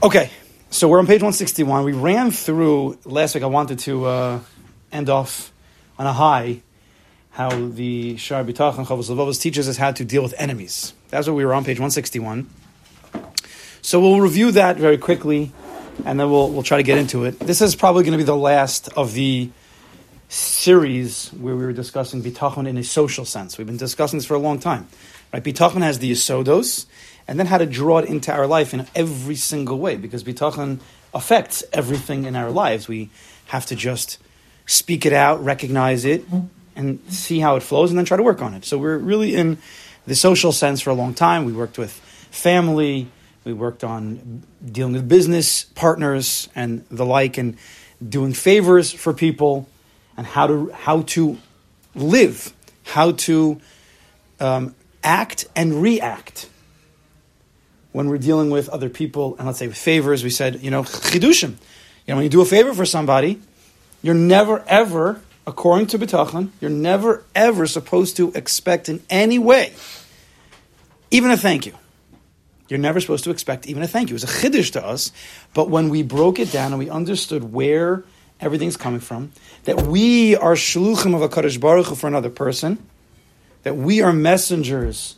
Okay, so we're on page 161. We ran through last week. I wanted to uh, end off on a high how the Shar B'tachon Chavos teaches us how to deal with enemies. That's what we were on page 161. So we'll review that very quickly, and then we'll, we'll try to get into it. This is probably going to be the last of the series where we were discussing B'tachon in a social sense. We've been discussing this for a long time. Right? B'tachon has the Yisodos, and then how to draw it into our life in every single way, because bitachon affects everything in our lives. We have to just speak it out, recognize it, and see how it flows, and then try to work on it. So we're really in the social sense for a long time. We worked with family, we worked on dealing with business partners and the like, and doing favors for people, and how to how to live, how to um, act and react when we're dealing with other people, and let's say with favors, we said, you know, chidushim. You know, when you do a favor for somebody, you're never ever, according to B'tachon, you're never ever supposed to expect in any way, even a thank you. You're never supposed to expect even a thank you. It was a chiddush to us, but when we broke it down and we understood where everything's coming from, that we are shluchim of a Kaddish Baruch Hu for another person, that we are messengers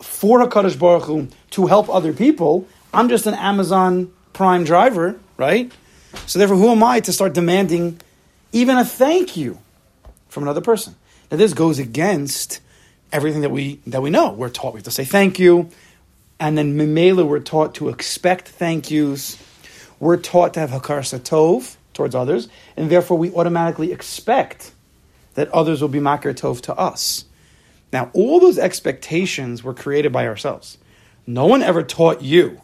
for HaKadosh Baruch Hu to help other people, I'm just an Amazon Prime driver, right? So therefore, who am I to start demanding even a thank you from another person? Now this goes against everything that we that we know. We're taught we have to say thank you, and then Mimela we're taught to expect thank yous. We're taught to have hakaras tov towards others, and therefore we automatically expect that others will be makar tov to us. Now, all those expectations were created by ourselves. No one ever taught you.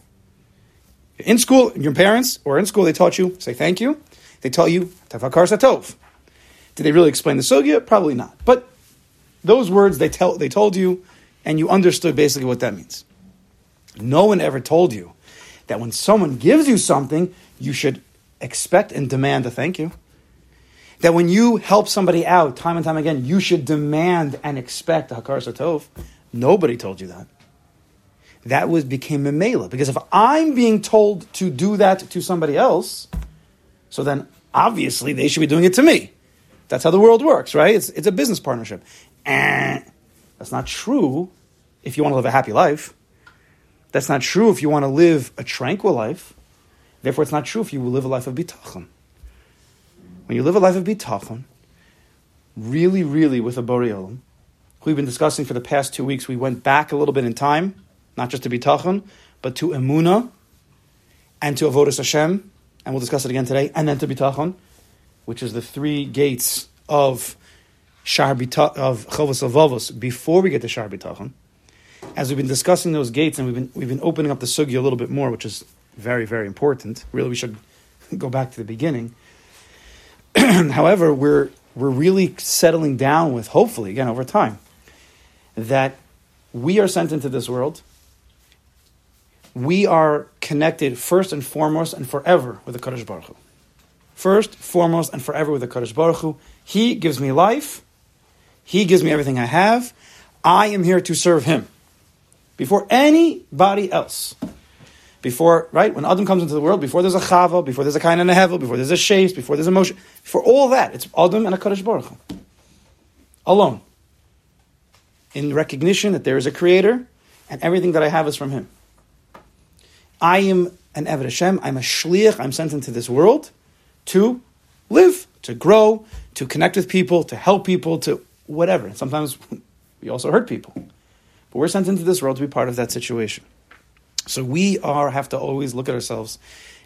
In school, your parents or in school, they taught you, say thank you. They taught you, tafakar satov. Did they really explain the sugya? Probably not. But those words they, tell, they told you, and you understood basically what that means. No one ever told you that when someone gives you something, you should expect and demand a thank you that when you help somebody out time and time again, you should demand and expect hakaras tov. Nobody told you that. That was became a mela because if I'm being told to do that to somebody else, so then obviously they should be doing it to me. That's how the world works, right? It's, it's a business partnership. And that's not true if you want to live a happy life. That's not true if you want to live a tranquil life. Therefore, it's not true if you will live a life of bitachon. When you live a life of bitachon, really, really with a Borei Olam, who we've been discussing for the past two weeks, we went back a little bit in time, not just to bitachon, but to emuna and to avodas Hashem, and we'll discuss it again today, and then to bitachon, which is the three gates of shar of chovos avovos before we get to shar bitachon. As we've been discussing those gates, and we've been we've been opening up the sugi a little bit more, which is very very important. Really, we should go back to the beginning However, we're we're really settling down with hopefully again over time that we are sent into this world. We are connected first and foremost and forever with the Kaddish Baruch Hu. First, foremost, and forever with the Kaddish Baruch Hu. He gives me life. He gives me everything I have. I am here to serve Him before anybody else before, right? When Adam comes into the world, before there's a Chava, before there's a Kain and a Hevel, before there's a Shais, before there's a Moshe, for all that, it's Adam and a Kaddish Baruch. Alone. In recognition that there is a Creator, and everything that I have is from Him. I am an Eved Hashem, I'm a Shliach, I'm sent into this world to live, to grow, to connect with people, to help people, to whatever. Sometimes we also hurt people. But we're sent into this world to be part of that situation. So we are have to always look at ourselves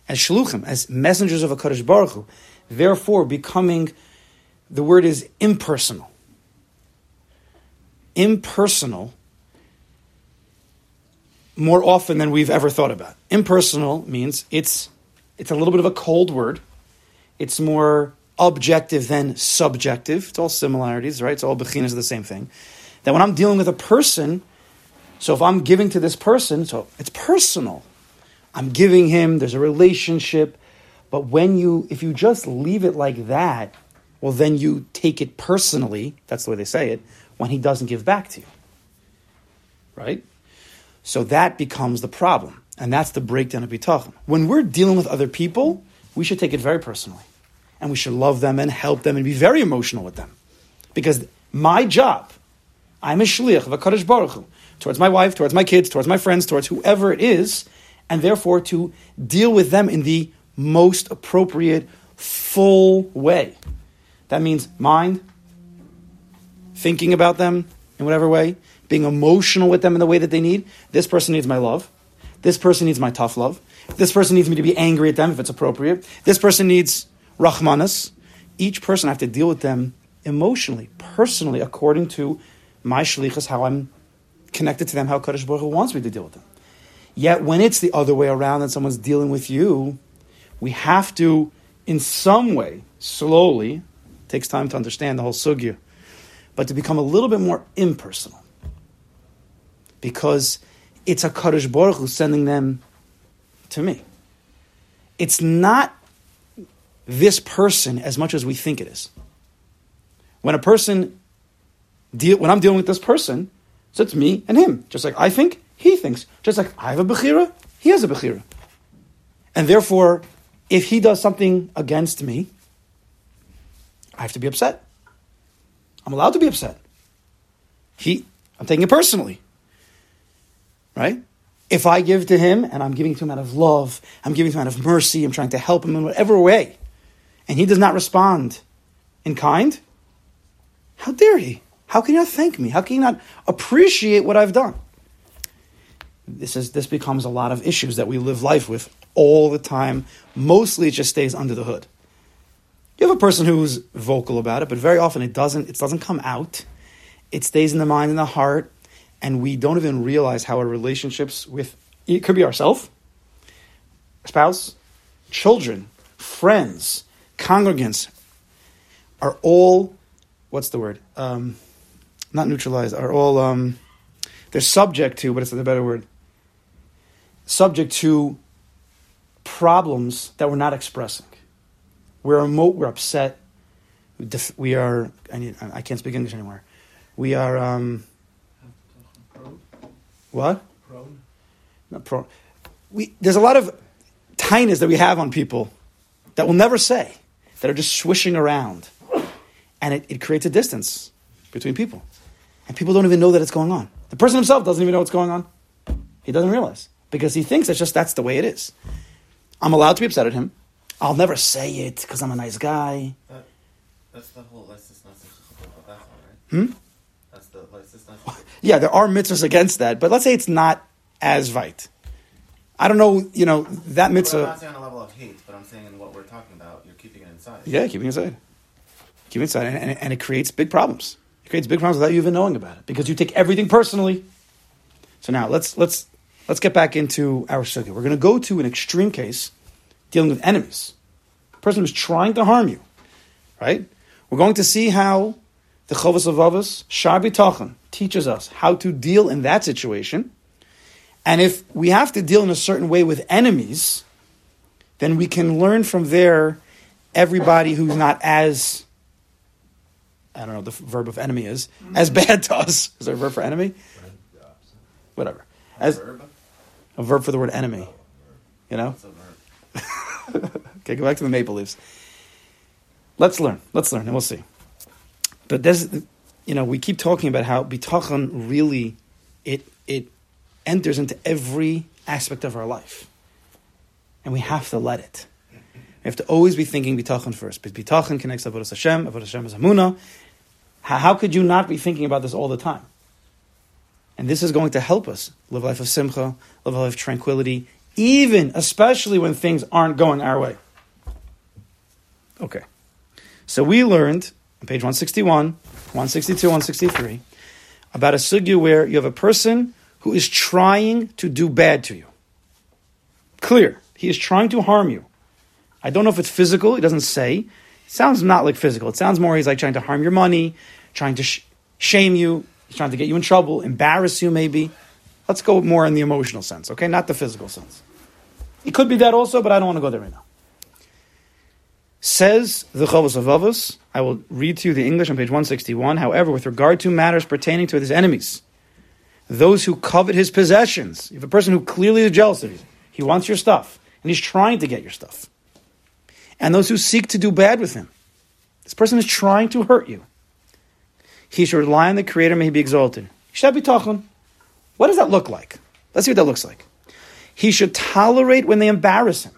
as shluchim, as messengers of a Kaddish Baruch Hu, therefore becoming, the word is impersonal. Impersonal more often than we've ever thought about. Impersonal means it's it's a little bit of a cold word. It's more objective than subjective. It's all similarities, right? It's all bechinas the same thing. That when I'm dealing with a person, so if I'm giving to this person, so it's personal. I'm giving him, there's a relationship. But when you, if you just leave it like that, well, then you take it personally, that's the way they say it, when he doesn't give back to you. Right? So that becomes the problem. And that's the breakdown of bitachon. When we're dealing with other people, we should take it very personally. And we should love them and help them and be very emotional with them. Because my job, I'm a shliach of a Baruch Hu, towards my wife, towards my kids, towards my friends, towards whoever it is, and therefore to deal with them in the most appropriate, full way. That means mind, thinking about them in whatever way, being emotional with them in the way that they need. This person needs my love. This person needs my tough love. This person needs me to be angry at them if it's appropriate. This person needs rahmanas. Each person I have to deal with them emotionally, personally, according to my shlichus, how I'm connected to them, how Kaddish Baruch Hu wants me to deal with them. Yet when it's the other way around and someone's dealing with you, we have to, in some way, slowly, takes time to understand the whole sugya, but to become a little bit more impersonal. Because it's a Kaddish Baruch Hu sending them to me. It's not this person as much as we think it is. When a person deal, when I'm dealing with this person, so it's me and him. Just like I think, he thinks. Just like I have a Bechira, he has a Bechira. And therefore, if he does something against me, I have to be upset. I'm allowed to be upset. He, I'm taking it personally. Right? If I give to him and I'm giving to him out of love, I'm giving to him out of mercy, I'm trying to help him in whatever way, and he does not respond in kind, how dare he? How can you not thank me? How can you not appreciate what I've done? This is this becomes a lot of issues that we live life with all the time. Mostly it just stays under the hood. You have a person who's vocal about it, but very often it doesn't it doesn't come out. It stays in the mind and the heart, and we don't even realize how our relationships with it could be ourselves, spouse, children, friends, congregants are all what's the word? Um, not neutralized, are all um, they're subject to, but it's a better word. Subject to problems that we're not expressing. We're emo- we're upset. We are. I, need, I can't speak English anymore. We are. Um, what? Prone. Not prone. We, there's a lot of tiness that we have on people that we'll never say that are just swishing around, and it, it creates a distance between people and people don't even know that it's going on. The person himself doesn't even know what's going on. He doesn't realize because he thinks it's just that's the way it is. I'm allowed to be upset at him. I'll never say it because I'm a nice guy. That, that's the whole license right? Hmm? That's the license Yeah, there are mitzvahs against that, but let's say it's not as right. I don't know, you know, that mitzvah. Well, I'm not saying on a level of hate, but I'm saying in what we're talking about, you're keeping it inside. Yeah, keeping it inside. Keeping it inside, and, and, and it creates big problems creates big problems without you even knowing about it because you take everything personally. So now let's let's let's get back into our sugya. We're going to go to an extreme case dealing with enemies. A person who's trying to harm you, right? We're going to see how the Chovos HaLevavos Shar B'Tachon teaches us how to deal in that situation. And if we have to deal in a certain way with enemies, then we can learn from there everybody who's not as I don't know the verb of enemy is, as bad to us. Is there a verb for enemy? Whatever. As a verb for the word enemy. You know? okay, go back to the maple leaves. Let's learn. Let's learn, and we'll see. But there's, you know, we keep talking about how bitachon really, it it enters into every aspect of our life, and we have to let it. We have to always be thinking bitachon first. But bitachon connects avodas Hashem. Avodas Hashem is Hamuna. How, could you not be thinking about this all the time? And this is going to help us live a life of simcha, live a life of tranquility, even, especially when things aren't going our way. Okay. So we learned on page 161, 162, 163 about a sugya where you have a person who is trying to do bad to you. Clear. He is trying to harm you. I don't know if it's physical, he doesn't say sounds not like physical. It sounds more he's like trying to harm your money, trying to sh- shame you, he's trying to get you in trouble, embarrass you maybe. Let's go more in the emotional sense, okay? Not the physical sense. It could be that also, but I don't want to go there right now. Says the Chovos Avos, I will read to you the English on page 161. However, with regard to matters pertaining to his enemies, those who covet his possessions, if a person who clearly is jealous of you, He wants your stuff, and he's trying to get your stuff. And those who seek to do bad with him. This person is trying to hurt you. He should rely on the Creator, may he be exalted. What does that look like? Let's see what that looks like. He should tolerate when they embarrass him.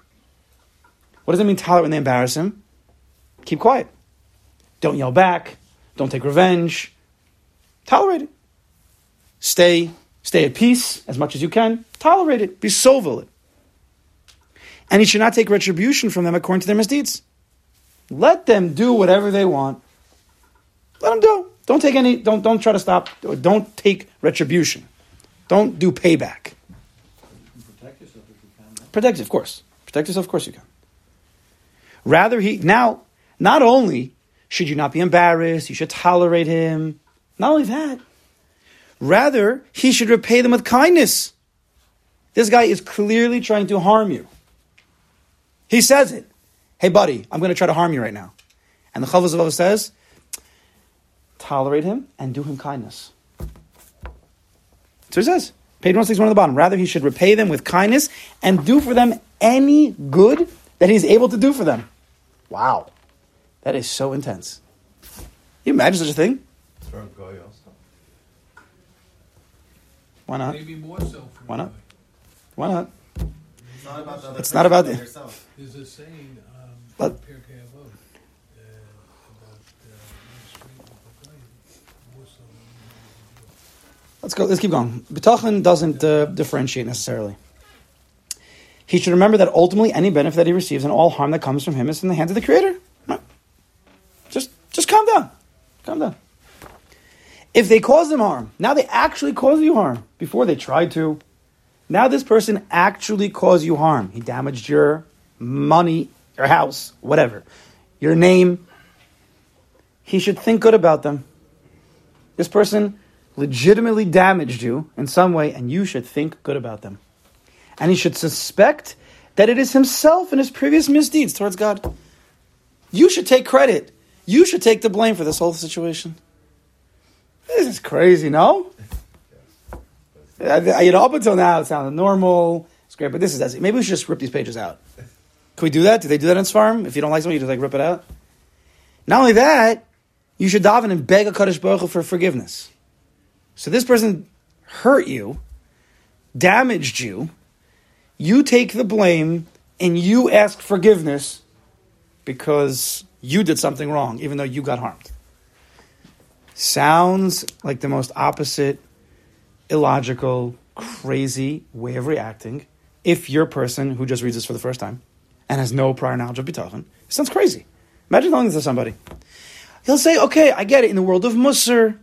What does it mean, tolerate when they embarrass him? Keep quiet. Don't yell back. Don't take revenge. Tolerate it. Stay, stay at peace as much as you can. Tolerate it. Be sovel And he should not take retribution from them according to their misdeeds. Let them do whatever they want. Let them do. Don't take any. Don't don't try to stop. Don't take retribution. Don't do payback. Protect yourself if you can. Protect, of course. Protect yourself, of course you can. Rather, he now not only should you not be embarrassed, you should tolerate him. Not only that, rather he should repay them with kindness. This guy is clearly trying to harm you. He says it. Hey, buddy, I'm going to try to harm you right now. And the Chavos says, tolerate him and do him kindness. So he says, page 161 on the bottom. Rather, he should repay them with kindness and do for them any good that he's able to do for them. Wow. That is so intense. You imagine such a thing? Throw Goy also. Why not? Maybe more so Why not? Why not? It's not about the other It's not about but the- yourself. There's a saying, um, But- Pirkei Avot, uh, about uh, being straight the Goy, more so than Let's go. Let's keep going. Bitachon doesn't uh, differentiate necessarily. He should remember that ultimately any benefit that he receives and all harm that comes from him is in the hands of the Creator. Just, just calm down. Calm down. If they cause them harm, now they actually cause you harm. Before they tried to, now this person actually caused you harm. He damaged your money, your house, whatever, your name. He should think good about them. This person legitimately damaged you in some way, and you should think good about them. And he should suspect that it is himself and his previous misdeeds towards God. You should take credit. You should take the blame for this whole situation. This is crazy, no? Uh, I- You know, up until now, it sounded normal. It's great, but this is maybe we should just rip these pages out. Can we do that? Do they do that in Sfarm? If you don't like something, you just like rip it out. Not only that, you should daven and beg a Kaddish Baruch for forgiveness. So this person hurt you, damaged you. You take the blame and you ask forgiveness because you did something wrong, even though you got harmed. Sounds like the most opposite, illogical, crazy way of reacting. If you're a person who just reads this for the first time and has no prior knowledge of bitachon, it sounds crazy. Imagine telling this to somebody. He'll say, "Okay, I get it. In the world of Musar,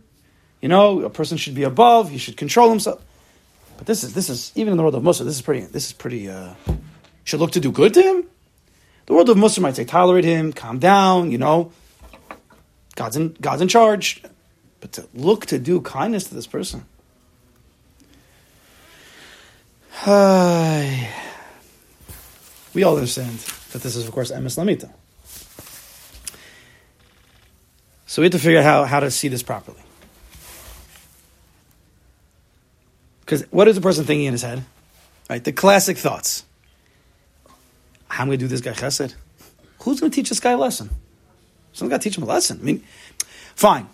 you know, a person should be above. He should control himself." But this is this is even in the world of Musar. This is pretty. This is pretty. Uh, should look to do good to him. The world of Musar might say, "Tolerate him, calm down." You know, God's in God's in charge. But to look to do kindness to this person. We all understand that this is, of course, emes lamita. So we have to figure out how, how to see this properly. Because what is the person thinking in his head? Right, the classic thoughts. How am I going to do this guy chesed? Who's going to teach this guy a lesson? Someone's got to teach him a lesson. I mean, fine.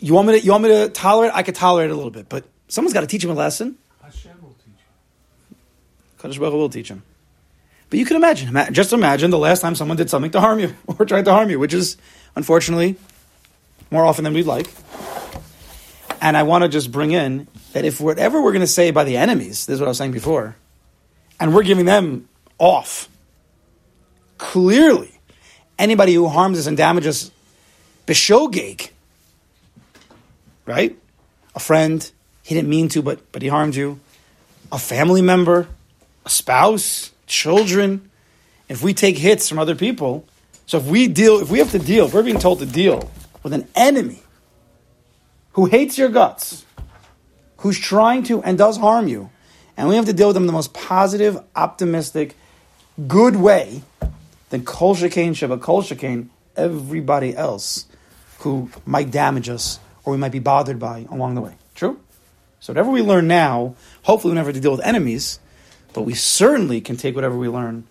You want me to, you want me to tolerate? I could tolerate a little bit, but someone's got to teach him a lesson. Hashem will teach you. Kadosh Baruch will teach him. But you can imagine, just imagine the last time someone did something to harm you or tried to harm you, which is unfortunately more often than we'd like. And I want to just bring in that if whatever we're going to say by the enemies, this is what I was saying before, and we're giving them off, clearly, anybody who harms us and damages bishogeg, right? A friend, he didn't mean to, but but he harmed you. A family member, a spouse, children. If we take hits from other people, so if we deal, if we have to deal, if we're being told to deal with an enemy who hates your guts, who's trying to and does harm you, and we have to deal with them in the most positive, optimistic, good way, then kol shekain sheba kol shekain everybody else who might damage us or we might be bothered by along the way. True? So whatever we learn now, hopefully we never have to deal with enemies, But we certainly can take whatever we learn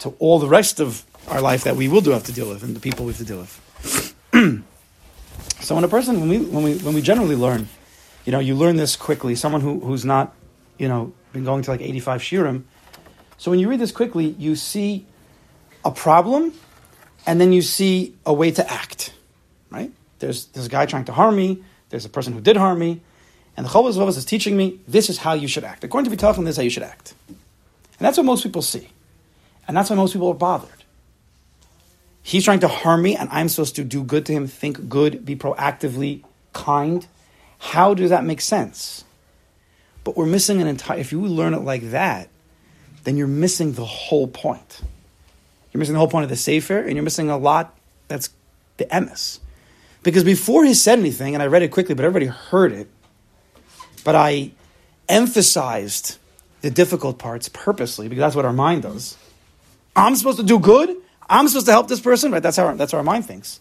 to all the rest of our life that we will do have to deal with and the people we have to deal with. so when a person, when we, when we, when we generally learn, you know, you learn this quickly. Someone who, who's not, you know, been going to like 85 shiurim. So when you read this quickly, you see a problem and then you see a way to act, right? There's, there's a guy trying to harm me. There's a person who did harm me. And the Chovos Vavos is teaching me, this is how you should act. According to Bitachon, this is how you should act. And that's what most people see. And that's why most people are bothered. He's trying to harm me, and I'm supposed to do good to him, think good, be proactively kind. How does that make sense? But we're missing an entire, if you learn it like that, then you're missing the whole point. You're missing the whole point of the Sefer, and you're missing a lot that's the emes. Because before he said anything, and I read it quickly, but everybody heard it, but I emphasized the difficult parts purposely, because that's what our mind does. I'm supposed to do good. I'm supposed to help this person, right? That's how, that's how our mind thinks.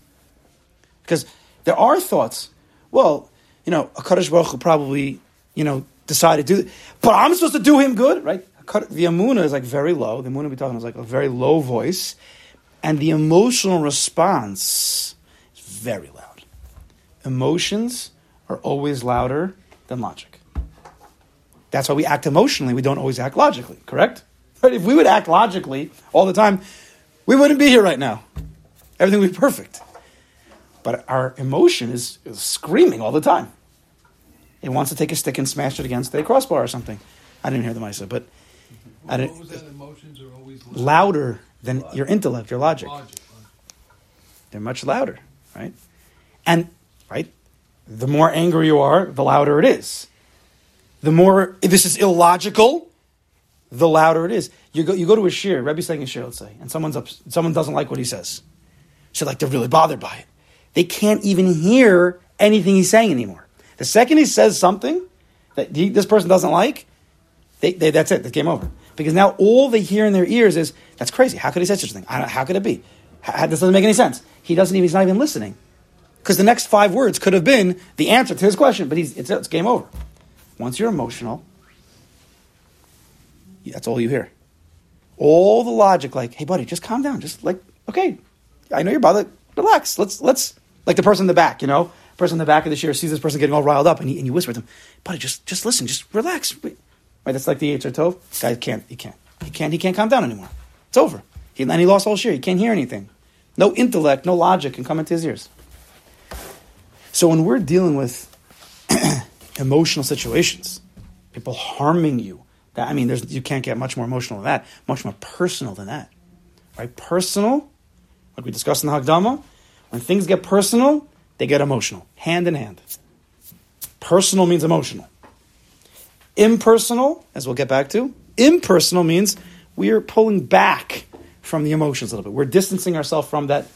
Because there are thoughts, well, you know, a Kaddish Baruch Hu probably, you know, decided to do but I'm supposed to do him good, right? The Amuna is like very low. The Amuna we're talking is like a very low voice. And the emotional response is very loud. Emotions are always louder than logic. That's why we act emotionally. We don't always act logically, correct? But if we would act logically all the time, we wouldn't be here right now. Everything would be perfect. But our emotion is, is screaming all the time. It wants to take a stick and smash it against a crossbar or something. I didn't hear the Misa, but I didn't? Emotions are always louder than your intellect, your logic. Logic. They're much louder, right? And right, the more angry you are, the louder it is. The more this is illogical, the louder it is. You go, you go to a shiur, Rebbe's saying a shiur, let's say, and someone's up, someone doesn't like what he says. So like they're really bothered by it. They can't even hear anything he's saying anymore. The second he says something that he, this person doesn't like, they, they, that's it. That's game over. Because now all they hear in their ears is, "That's crazy. How could he say such a thing? How could it be? How, this doesn't make any sense." He doesn't even. He's not even listening. Because the next five words could have been the answer to his question, but he's, it's, it's game over. Once you're emotional, that's all you hear. All the logic, like, "Hey, buddy, just calm down. Just like, okay, I know you're bothered. Relax. Let's let's like the person in the back, you know, person in the back of the chair sees this person getting all riled up, and, he, and you whisper to them, "Buddy, just just listen. Just relax." Right? That's like the Yetzer Tov. Guy can't. He can't. He can't. He can't calm down anymore. It's over. He, and he lost all share. He can't hear anything. No intellect, no logic can come into his ears. So when we're dealing with emotional situations, people harming you, that I mean, there's, you can't get much more emotional than that, much more personal than that, right? Personal, like we discussed in the Hakdama, when things get personal, they get emotional, hand in hand. Personal means emotional. Impersonal, as we'll get back to, impersonal means we are pulling back from the emotions a little bit. We're distancing ourselves from that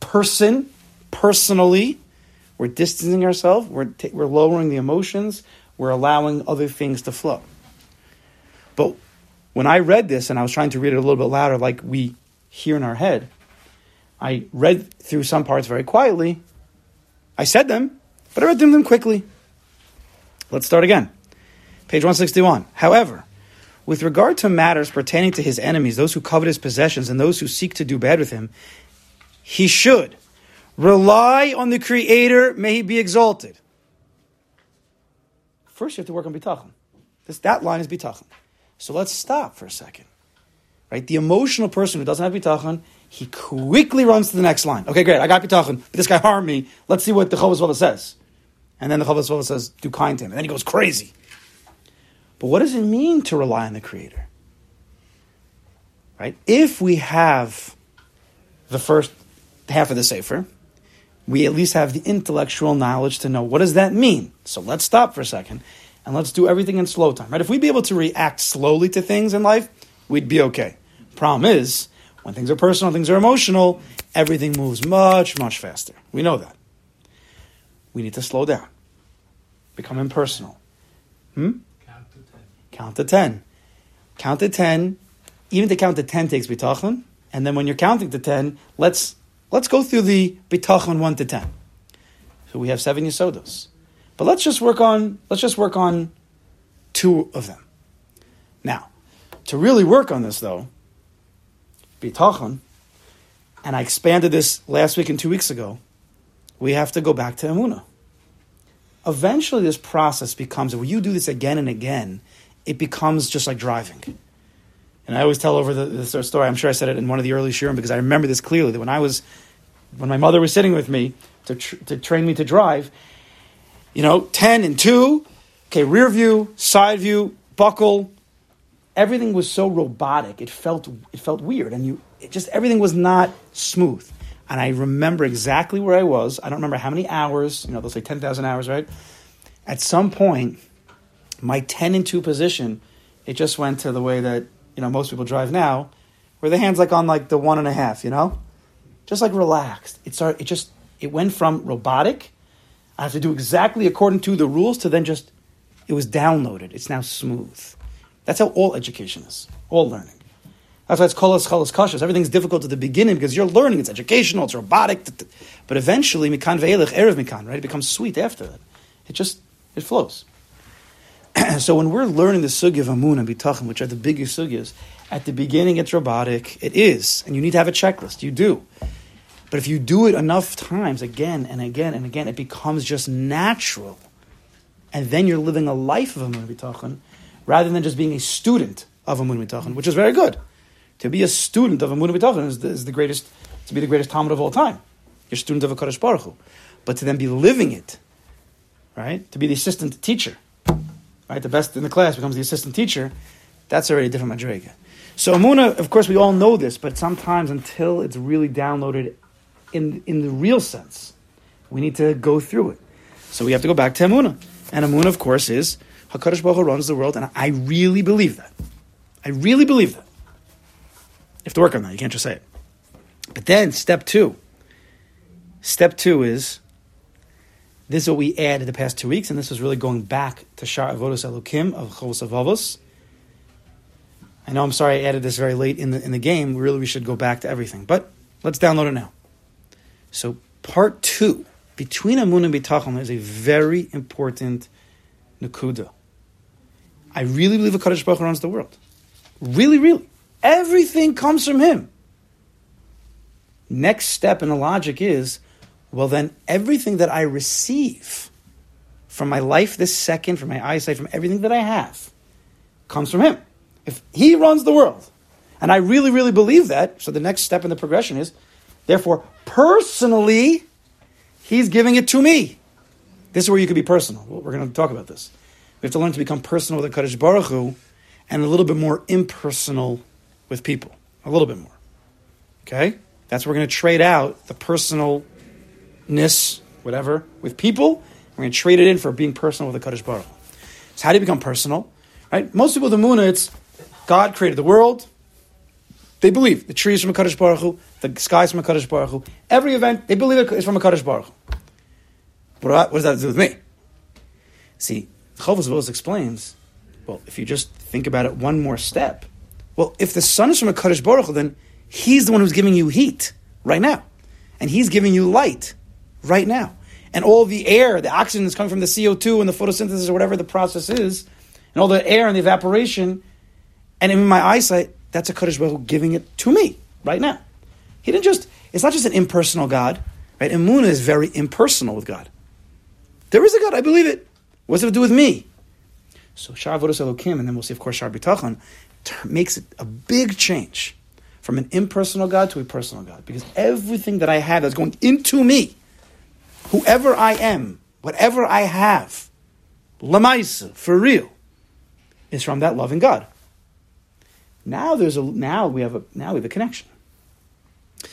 person personally. We're distancing ourselves. We're, ta- we're lowering the emotions. We're allowing other things to flow. But when I read this and I was trying to read it a little bit louder, like we hear in our head, I read through some parts very quietly. I said them, but I read them quickly. Let's start again. Page 161. However, with regard to matters pertaining to his enemies, those who covet his possessions, and those who seek to do bad with him, he should rely on the Creator, may he be exalted. First, you have to work on bitachon. This, that line is bitachon. So let's stop for a second. Right? The emotional person who doesn't have bitachon, he quickly runs to the next line. Okay, great, I got bitachon, but this guy harmed me. Let's see what the Chovos Vava says. And then the Chovos Vava says, do kind to him. And then he goes crazy. But what does it mean to rely on the Creator? Right? If we have the first half of the Sefer, we at least have the intellectual knowledge to know what does that mean. So let's stop for a second and let's do everything in slow time. Right? If we'd be able to react slowly to things in life, we'd be okay. Problem is, when things are personal, things are emotional, everything moves much, much faster. We know that. We need to slow down, become impersonal. Hmm? Count to ten. Count to 10. Count to 10. Even to count to 10 takes bitachon. And then when you're counting to 10, let's, let's go through the bitachon 1 to 10. So we have seven yasodos. But let's just work on, let's just work on two of them. Now, To really work on this, though, bitachon, and I expanded this last week and two weeks ago, we have to go back to Emuna. Eventually, this process becomes, if you do this again and again, it becomes just like driving. And I always tell over the, this story, I'm sure I said it in one of the early shiurim because I remember this clearly, that when I was, when my mother was sitting with me to, tr- to train me to drive, you know, 10 and 2, okay, rear view, side view, buckle, everything was so robotic. It felt, it felt weird. And you, it just, everything was not smooth. And I remember exactly where I was. I don't remember how many hours, you know, they'll say 10,000 hours, right? At some point, my 10 and 2 position, it just went to the way that, you know, most people drive now, where the hand's like on like the one and a half, you know? Just like relaxed. It started, it just, it went from robotic, I have to do exactly according to the rules, to then just, it was downloaded. It's now smooth. That's how all education is, all learning. That's why it's kol haschalos kashos. Everything's difficult at the beginning because you're learning. It's educational. It's robotic. But eventually, mikan ve'elech erev mikan, right? It becomes sweet after that. It just it flows. so when we're learning the sugi of amun and bitachon, which are the biggest sugyas, at the beginning it's robotic. It is, and you need to have a checklist. You do. But if you do it enough times, again and again and again, it becomes just natural. And then you're living a life of amun bitachon, rather than just being a student of amun bitachon, which is very good. To be a student of Amunah B'tachon is, is the greatest, to be the greatest Talmud of all time. You're a student of a Kaddish Baruch Hu. But to then be living it, right? To be the assistant teacher, right? The best in the class becomes the assistant teacher. That's already a different madrega. So Amunah, of course, we all know this, but sometimes until it's really downloaded in, in the real sense, we need to go through it. So we have to go back to Amunah. And Amunah, of course, is HaKadosh Baruch Hu runs the world, and I really believe that. I really believe that. You have to work on that. You can't just say it. But then step two. Step two is this is what we added the past two weeks, and this was really going back to Shar Avodos Elokim of Chovos Avavos. I know I'm sorry I added this very late in the in the game. Really, we should go back to everything. But let's download it now. So part two, between Amun and Bitachon, is a very important nakuda. I really believe a Kaddish Baruch runs the world. Really, really. Everything comes from him. Next step in the logic is well, then everything that I receive from my life this second, from my eyesight, from everything that I have, comes from him. If he runs the world, and I really, really believe that, so the next step in the progression is, therefore, personally, he's giving it to me. This is where you can be personal. We're going to talk about this. We have to learn to become personal with the Kaddish Baruch Hu, and a little bit more impersonal with people. A little bit more. Okay? That's where we're going to trade out the personalness, whatever, with people. We're going to trade it in for being personal with the Kaddish Baruch. So how do you become personal? Right? Most people the Muna, it's God created the world. They believe the tree is from a Kaddish Baruch Hu, the sky is from a Kaddish Baruch Hu. Every event, they believe it is from a Kaddish Baruch Hu. But what does that do with me? See, Chovos Vos explains, well, if you just think about it one more step, well, if the sun is from a Kaddish Baruch Hu, then he's the one who's giving you heat right now. And he's giving you light right now. And all the air, the oxygen that's coming from the CO2 and the photosynthesis or whatever the process is, and all the air and the evaporation, and in my eyesight, that's a Kaddish Baruch giving it to me right now. He didn't just, it's not just an impersonal God, right? Emunah is very impersonal with God. There is a God, I believe it. What's it to do with me? So Shar Avodos Elokim, and then we'll see, of course, Shar B'tachon, makes it a big change from an impersonal God to a personal God. Because everything that I have that's going into me, whoever I am, whatever I have, lamaisa, for real, is from that loving God. Now there's a now we have a now we have a connection.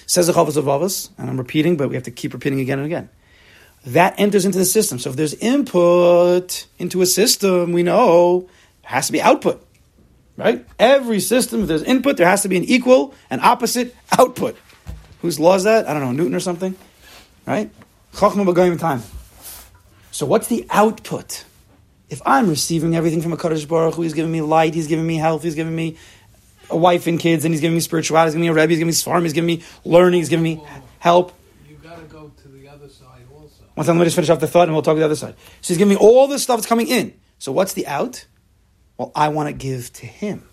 Says the Chavos of Avos, and I'm repeating, but we have to keep repeating again and again. That enters into the system. So if there's input into a system, we know has to be output. Right? Every system, if there's input, there has to be an equal and opposite output. Whose law is that? I don't know, Newton or something. Right? Time. So what's the output? If I'm receiving everything from a Kaddish Baruch Hu, he's giving me light, he's giving me health, he's giving me a wife and kids, and he's giving me spirituality, he's giving me a Rebbe, he's giving me farm, he's giving me learning, he's giving me help. You gotta go to the other side also. One second, let me just finish off the thought and we'll talk to the other side. So he's giving me all this stuff that's coming in. So what's the out? Well, I want to give to him.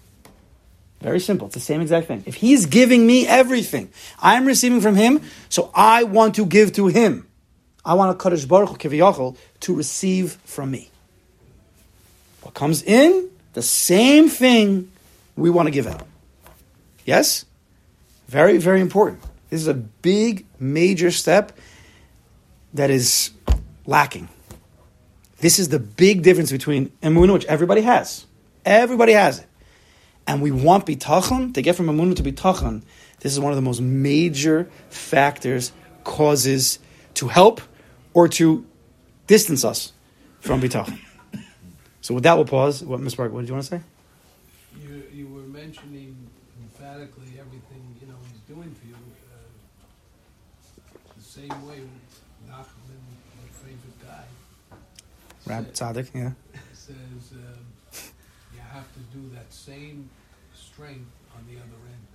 Very simple. It's the same exact thing. If he's giving me everything, I'm receiving from him, so I want to give to him. I want a Kaddish Baruch Kiviyachol to receive from me. What comes in, the same thing we want to give out. Yes? Very, very important. This is a big, major step that is lacking. This is the big difference between emunah, which everybody has. Everybody has it. And we want bitachon, to get from emunah to bitachon, this is one of the most major factors, causes to help or to distance us from bitachon. So with that, we'll pause. What, Ms. Park, what did you want to say? Mentioning emphatically everything you know he's doing for you. Uh, the same way Nachman, my favorite guy, Rab Tzaddik, yeah. says um, you have to do that same strength on the other end.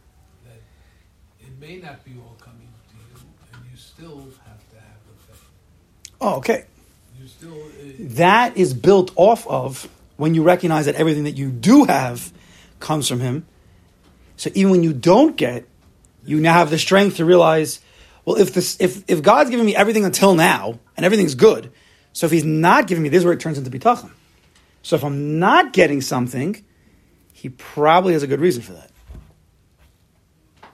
That it may not be all coming to you, and you still have to have the faith. Oh, okay. You still. Uh, That is built off of when you recognize that everything that you do have comes from Him. So even when you don't get, you now have the strength to realize, well, if this, if if God's giving me everything until now and everything's good, so if He's not giving me, this is where it turns into bitachon. So if I'm not getting something, He probably has a good reason for that,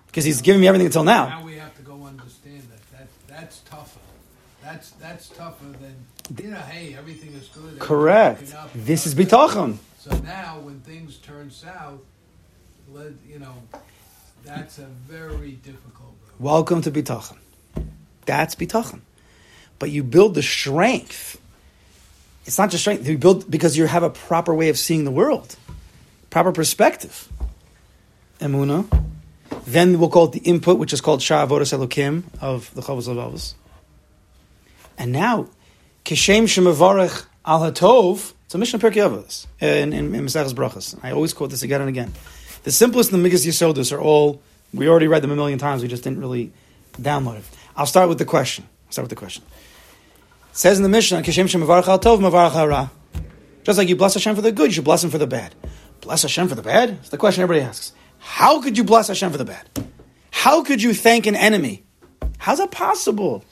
because He's giving me everything until now. Now we have to go understand that. That that's tougher. That's that's tougher than you know. Hey, everything is good. Correct. This is bitachon. So now, when things turn south, let you know, that's a very difficult road. Welcome to bitachon. That's bitachon. But you build the strength. It's not just strength. You build because you have a proper way of seeing the world, proper perspective. Emuna. Then we'll call it the input, which is called Sha'avodas Elokim of the Chavos Levavos. And now, Kishem Shemavarech Al Hatov. It's a Mishnah Pirkei Avos eh, in, in, in Maseches Brachos. I always quote this again and again. The simplest and the biggest Yisodus are all, we already read them a million times, we just didn't really download it. I'll start with the question. I'll start with the question. It says in the Mishnah, Kishem Al Tov, Ra. Just like you bless Hashem for the good, you should bless Him for the bad. Bless Hashem for the bad? It's the question everybody asks. How could you bless Hashem for the bad? How could you thank an enemy? How's that possible?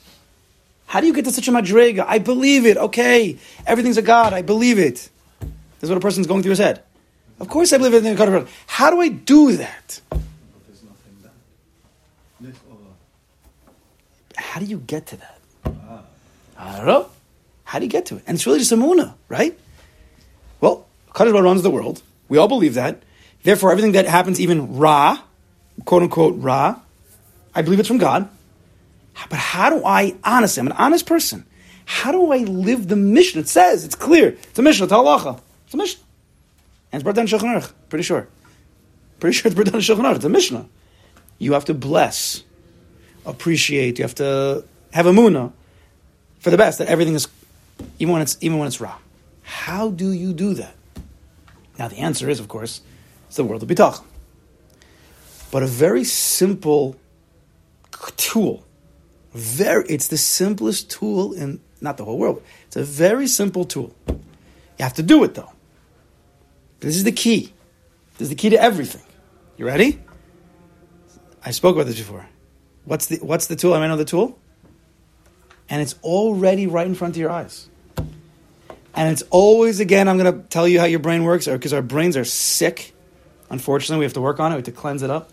How do you get to such a madriga? I believe it. Okay, everything's a God. I believe it. This is what a person's going through his head. Of course, I believe in God. How do I do that? How do you get to that? I don't know. How do you get to it? And it's really just a muna, right? Well, Baruch runs the world. We all believe that. Therefore, everything that happens, even ra, quote unquote ra, I believe it's from God. But how do I, honestly, I'm an honest person. How do I live the mission? It says, it's clear. It's a mission, it's a halacha. It's a mission. And it's brought down Aruch, pretty sure. Pretty sure it's brought down Aruch. It's a Mishnah. You have to bless, appreciate, you have to have a munah for the best, that everything is, even when it's, even when it's raw. How do you do that? Now the answer is, of course, it's the world of bitachon. But a very simple tool, very, it's the simplest tool in, not the whole world, it's a very simple tool. You have to do it though. This is the key. This is the key to everything. You ready? I spoke about this before. What's the, what's the tool? I know the tool? And it's already right in front of your eyes. And it's always, again, I'm going to tell you how your brain works, because our brains are sick. Unfortunately, we have to work on it. We have to cleanse it up.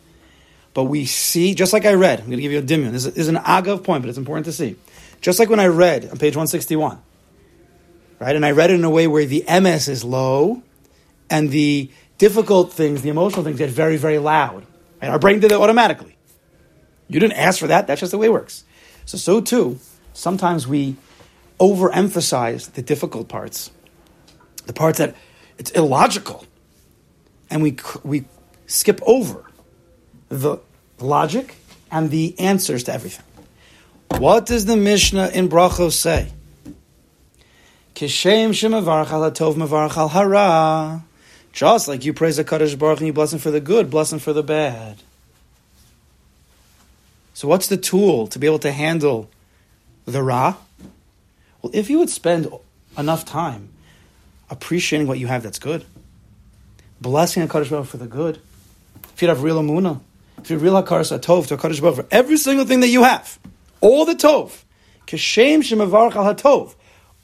But we see, just like I read, I'm going to give you a dimion. This is, an agav point, but it's important to see. Just like when I read on page 161, right? And I read it in a way where the emes is low and the difficult things, the emotional things, get very, very loud. And our brain did it automatically. You didn't ask for that. That's just the way it works. So, so too, sometimes we overemphasize the difficult parts, the parts that it's illogical, and we we skip over the logic and the answers to everything. What does the Mishnah in Brachos say? Kishem hara. Just like you praise the Kaddish Baruch and you bless him for the good, bless him for the bad. So what's the tool to be able to handle the Ra? Well, if you would spend enough time appreciating what you have that's good, blessing a Kaddish Baruch for the good, if you have real amuna, have real hakaras tov to Hakadosh Baruch for every single thing that you have, all the tov, kashem shemavarach al hatov,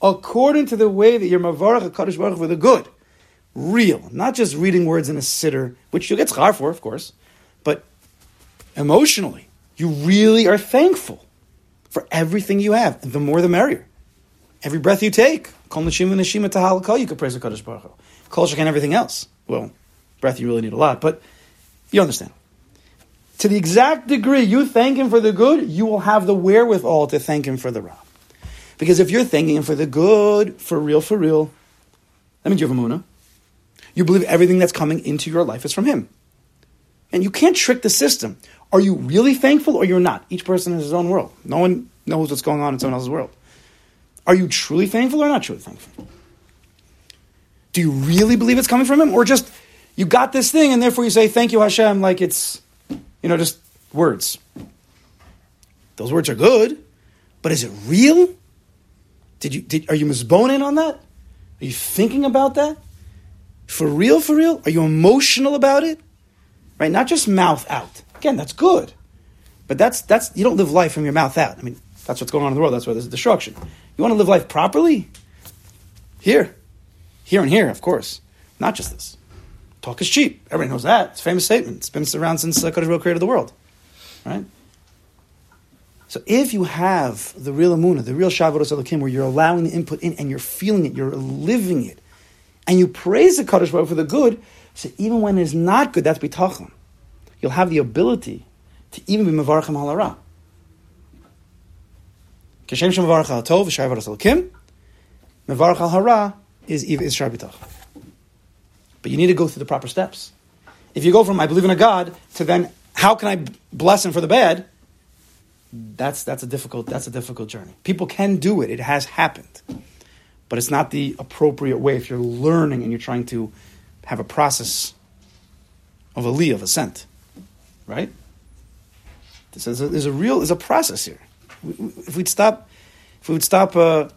according to the way that you're mavarach Hakadosh Baruch for the good, real, not just reading words in a siddur, which you'll get schar for, of course, but emotionally, you really are thankful for everything you have. The more the merrier. Every breath you take, kol neshima neshima tahalakal, you could praise the Kadosh Baruch Hu. Kol and everything else. Well, breath you really need a lot, but you understand. To the exact degree you thank Him for the good, you will have the wherewithal to thank Him for the ra. Because if you're thanking Him for the good, for real, for real, that means you have emunah. You believe everything that's coming into your life is from Him. And you can't trick the system. Are you really thankful or you're not? Each person has his own world. No one knows what's going on in someone else's world. Are you truly thankful or not truly thankful? Do you really believe it's coming from him? Or just you got this thing and therefore you say thank you Hashem like it's you know just words. Those words are good, but is it real? Did you did, are you misboning on that? Are you thinking about that? For real, for real? Are you emotional about it? Right? Not just mouth out. Again, that's good. But that's that's you don't live life from your mouth out. I mean, that's what's going on in the world. That's why there's destruction. You want to live life properly? Here. Here and here, of course. Not just this. Talk is cheap. Everybody knows that. It's a famous statement. It's been around since uh, Kadosh created the world. Right? So if you have the real Emunah, the real Shavuot Elokim, where you're allowing the input in and you're feeling it, you're living it, and you praise the Baruch for the good, so even when it's not good, that's bitachon. You'll have the ability to even be mevarachim halara. Kashem shem mevarach al tov. Mevarach al hara is is shar But you need to go through the proper steps. If you go from I believe in a God to then how can I bless him for the bad? That's that's a difficult that's a difficult journey. People can do it. It has happened. But it's not the appropriate way if you're learning and you're trying to have a process of a lee of ascent. Right? There's a, there's a real there's a process here. If we'd stop, if we would stop, uh,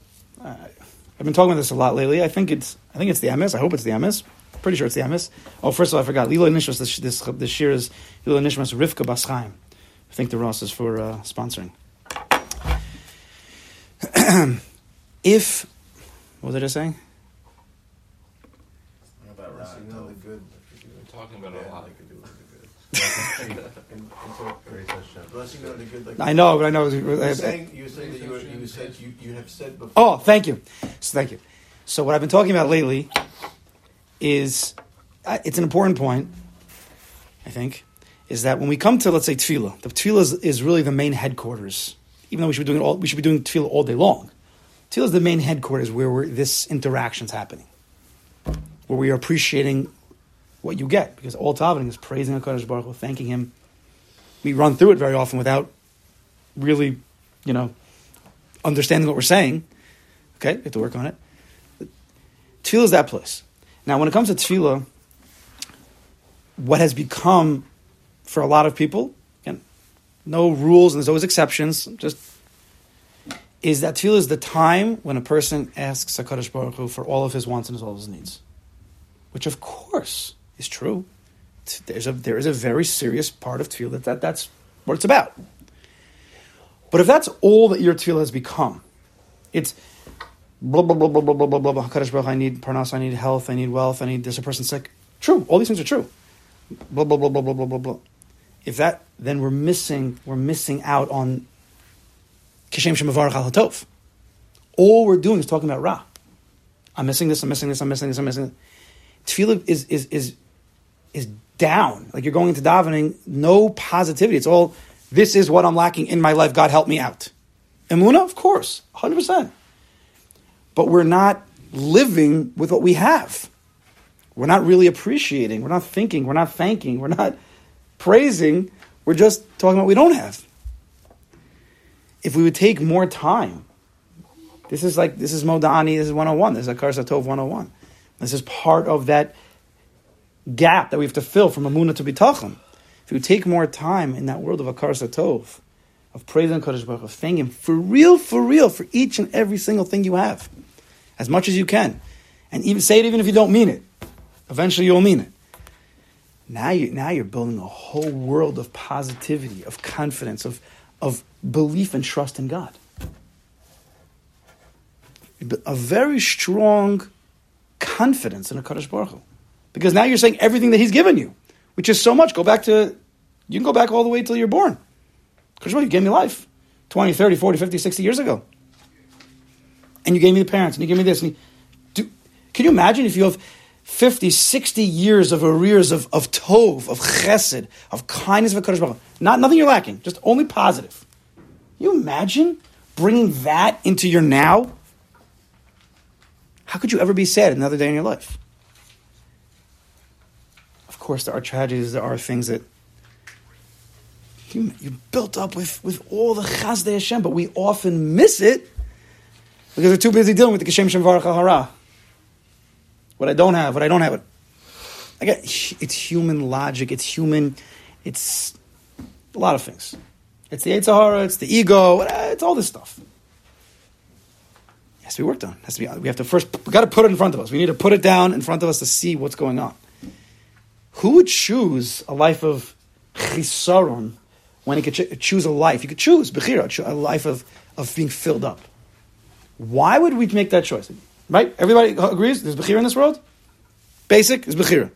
I've been talking about this a lot lately. I think it's I think it's the emes. I hope it's the emes. Pretty sure it's the emes. Oh, first of all, I forgot. L'ilui Nishmas. This this this year is L'ilui Nishmas Rivka Baschaim. I think the Ross is for uh, sponsoring. if what did I say? About Blessing Ra the good. We're talking about a lot. Like a do with the good. Blessing on the good. Like I know, but I know. You're saying, you're saying that you, were, you said you, you have said before. Oh, thank you. So thank you. So what I've been talking about lately is uh, it's an important point. I think is that when we come to let's say tefillah, the tefillah is, is really the main headquarters. Even though we should be doing all, we should be doing tefillah all day long. Tefillah is the main headquarters where this interaction's happening, where we are appreciating what you get because all davening is praising Hakadosh Baruch Hu, thanking Him. We run through it very often without really, you know, understanding what we're saying. Okay, we have to work on it. Tefillah is that place. Now, when it comes to tefillah, what has become for a lot of people, again, no rules and there's always exceptions, just is that tefillah is the time when a person asks HaKadosh Baruch Hu for all of his wants and all of his needs. Which, of course, is true. There's a, there is a very serious part of tefillah that, that that's what it's about. But if that's all that your tefillah has become, it's blah blah blah blah blah blah blah blah. Hakadosh Baruch, I need parnas, I need health, I need wealth, I need. There's a person sick. True, all these things are true. Blah blah blah blah blah blah blah blah. If that, then we're missing we're missing out on kishem shemavarach al. All we're doing is talking about ra. I'm missing this. I'm missing this. I'm missing this. I'm missing. This. Tefillah is is is is down. Like you're going into davening, no positivity. It's all this is what I'm lacking in my life. God help me out. Emuna, of course, hundred percent but we're not living with what we have. We're not really appreciating. We're not thinking. We're not thanking. We're not praising. We're just talking about we don't have. If we would take more time, this is like this is Modani, this is 101, this is hakaras tov 101. This is part of that gap that we have to fill from Emuna to Bitachon. If you take more time in that world of hakaras tov, of praising Kadosh Baruch, of thanking Him for real, for real, for each and every single thing you have, as much as you can, and even say it even if you don't mean it. Eventually, you'll mean it. Now you now you're building a whole world of positivity, of confidence, of of belief and trust in God. A very strong confidence in a Kadosh Baruch Hu. Because now you're saying everything that He's given you, which is so much. Go back to, you can go back all the way till you're born. Kadosh Baruch Hu, gave me life 20, 30, 40, 50, 60 years ago. And you gave me the parents, and you gave me this. And you, do, can you imagine if you have 50, 60 years of arrears of, of tov, of chesed, of kindness of a Kadosh Not, nothing you're lacking, just only positive. you imagine bringing that into your now? How could you ever be sad another day in your life? Of course, there are tragedies, there are things that you, you built up with, with all the Chasdei Hashem, but we often miss it because we're too busy dealing with the Kashem Shem Hara. What I don't have, what I don't have. Again, it's human logic, it's human, it's a lot of things. It's the Yetzer it's the ego, it's all this stuff It has to be worked on. It has to be. We have to first. We got to put it in front of us. We need to put it down in front of us to see what's going on. Who would choose a life of chisaron when he could ch- choose a life? You could choose bechira, a life of of being filled up. Why would we make that choice? Right? Everybody agrees. There's bechira in this world. Basic is bechira.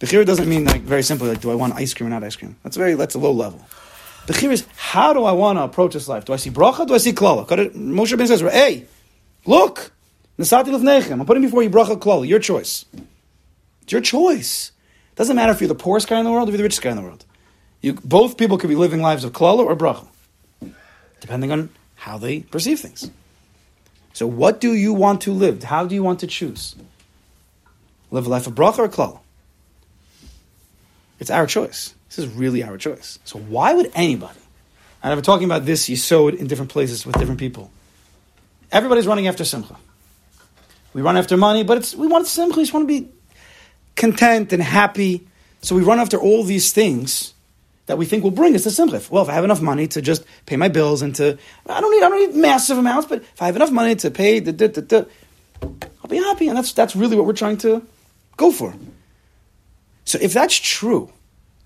Bechira doesn't mean like very simply like do I want ice cream or not ice cream. That's very that's a low level. The is, how do I want to approach this life? Do I see bracha? Do I see klala? Moshe Ben says, hey, look, I'm putting before you bracha klala, your choice. It's your choice. It Doesn't matter if you're the poorest guy in the world or you're the richest guy in the world. You, both people could be living lives of klala or bracha, depending on how they perceive things. So, what do you want to live? How do you want to choose? Live a life of bracha or klala? It's our choice. This is really our choice. So why would anybody, and I've been talking about this You Yisod in different places with different people. Everybody's running after Simcha. We run after money, but it's, we want Simcha. We just want to be content and happy. So we run after all these things that we think will bring us to Simcha. Well, if I have enough money to just pay my bills and to, I don't need, I don't need massive amounts, but if I have enough money to pay, the, I'll be happy. And that's, that's really what we're trying to go for. So if that's true,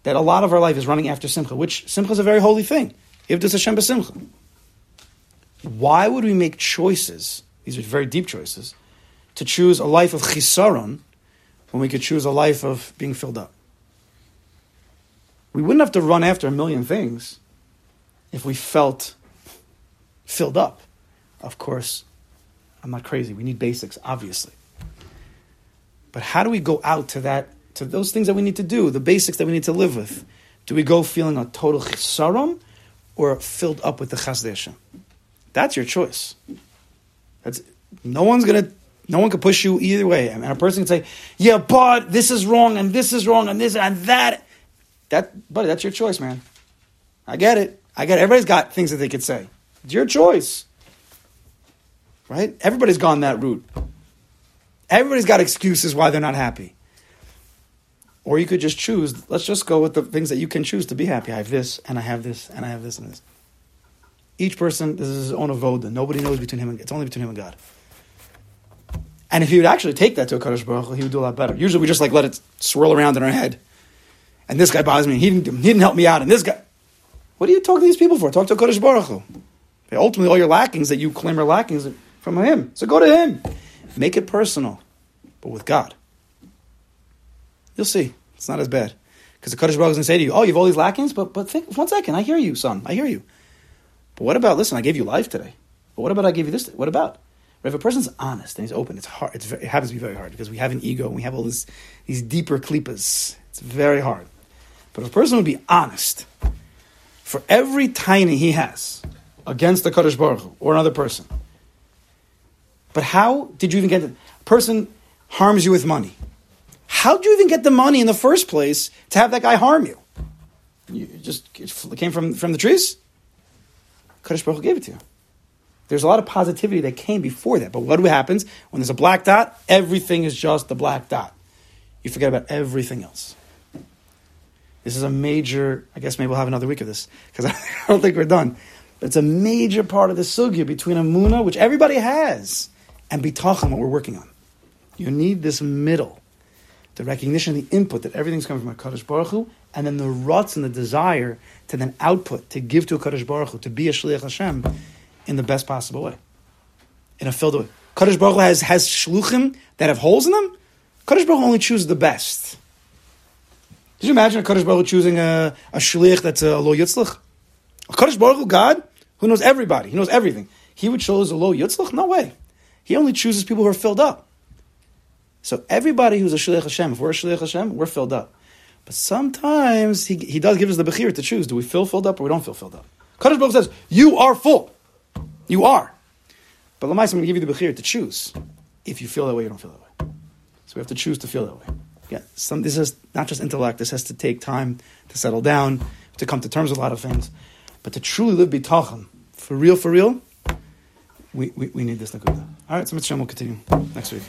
that a lot of our life is running after simcha, which simcha is a very holy thing. Ivdus Hashem simcha. Why would we make choices? These are very deep choices to choose a life of chisaron when we could choose a life of being filled up. We wouldn't have to run after a million things if we felt filled up. Of course, I'm not crazy. We need basics, obviously. But how do we go out to that to those things that we need to do, the basics that we need to live with. Do we go feeling a total chisaron or filled up with the chasdei Hashem? That's your choice. That's no one's gonna. No one can push you either way. Mean, a person can say, "Yeah, but this is wrong, and this is wrong, and this and that." That, buddy, that's your choice, man. I get it. I get it. Everybody's got things that they could say. It's your choice, right? Everybody's gone that route. Everybody's got excuses why they're not happy. Or you could just choose, let's just go with the things that you can choose to be happy. I have this, and I have this, and I have this, and this. Each person, this is his own avoda. Nobody knows between him and it's only between him and God. And if he would actually take that to a Kadosh Baruch Hu, he would do a lot better. Usually we just like let it swirl around in our head. And this guy bothers me, he didn't, he didn't help me out, and this guy. What are you talking to these people for? Talk to a Kadosh Baruch Hu. Ultimately, all your lackings that you claim are lackings from him. So go to him. Make it personal, but with God. You'll see. It's not as bad. Because the Kadosh Baruch going to say to you, oh, you have all these lackings? But, but think, one second, I hear you, son. I hear you. But what about, listen, I gave you life today. But what about I gave you this? What about? If a person's honest and he's open, it's hard. It's very, it happens to be very hard because we have an ego and we have all this, these deeper klipas. It's very hard. But if a person would be honest, for every tiny he has against the Kadosh Baruch Hu or another person, but how did you even get it? A person harms you with money. How did you even get the money in the first place to have that guy harm you? You just it came from, from the trees? Kadosh Baruch gave it to you. There's a lot of positivity that came before that. But what happens when there's a black dot? Everything is just the black dot. You forget about everything else. This is a major, I guess maybe we'll have another week of this, because I don't think we're done. But it's a major part of the sugya between Emuna, which everybody has, and Bitachon, what we're working on. You need this middle the recognition, the input that everything's coming from a Kadosh Baruch Hu, and then the ruts and the desire to then output, to give to a Kadosh Baruch Hu, to be a Shliach Hashem in the best possible way, in a filled way. Kadosh Baruch Hu has, has shluchim that have holes in them. Kadosh Baruch Hu only chooses the best. Did you imagine a Kadosh Baruch choosing a, a Shliach that's uh, a low yitzlach? A Kadosh Baruch God, who knows everybody, he knows everything. He would choose a low yitzlach? No way. He only chooses people who are filled up. So everybody who's a Shliach Hashem, if we're a Shliach Hashem, we're filled up. But sometimes he, he does give us the Bechir to choose. Do we feel filled up or we don't feel filled up? Kadosh Baruch says, you are full. You are. But Lamais, I'm going to give you the Bechir to choose. If you feel that way, you don't feel that way. So we have to choose to feel that way. Yeah, some, this is not just intellect. This has to take time to settle down, to come to terms with a lot of things. But to truly live bitachon, for real, for real, we, we, we need this nakuda. All right, so Mitzvah will continue next week.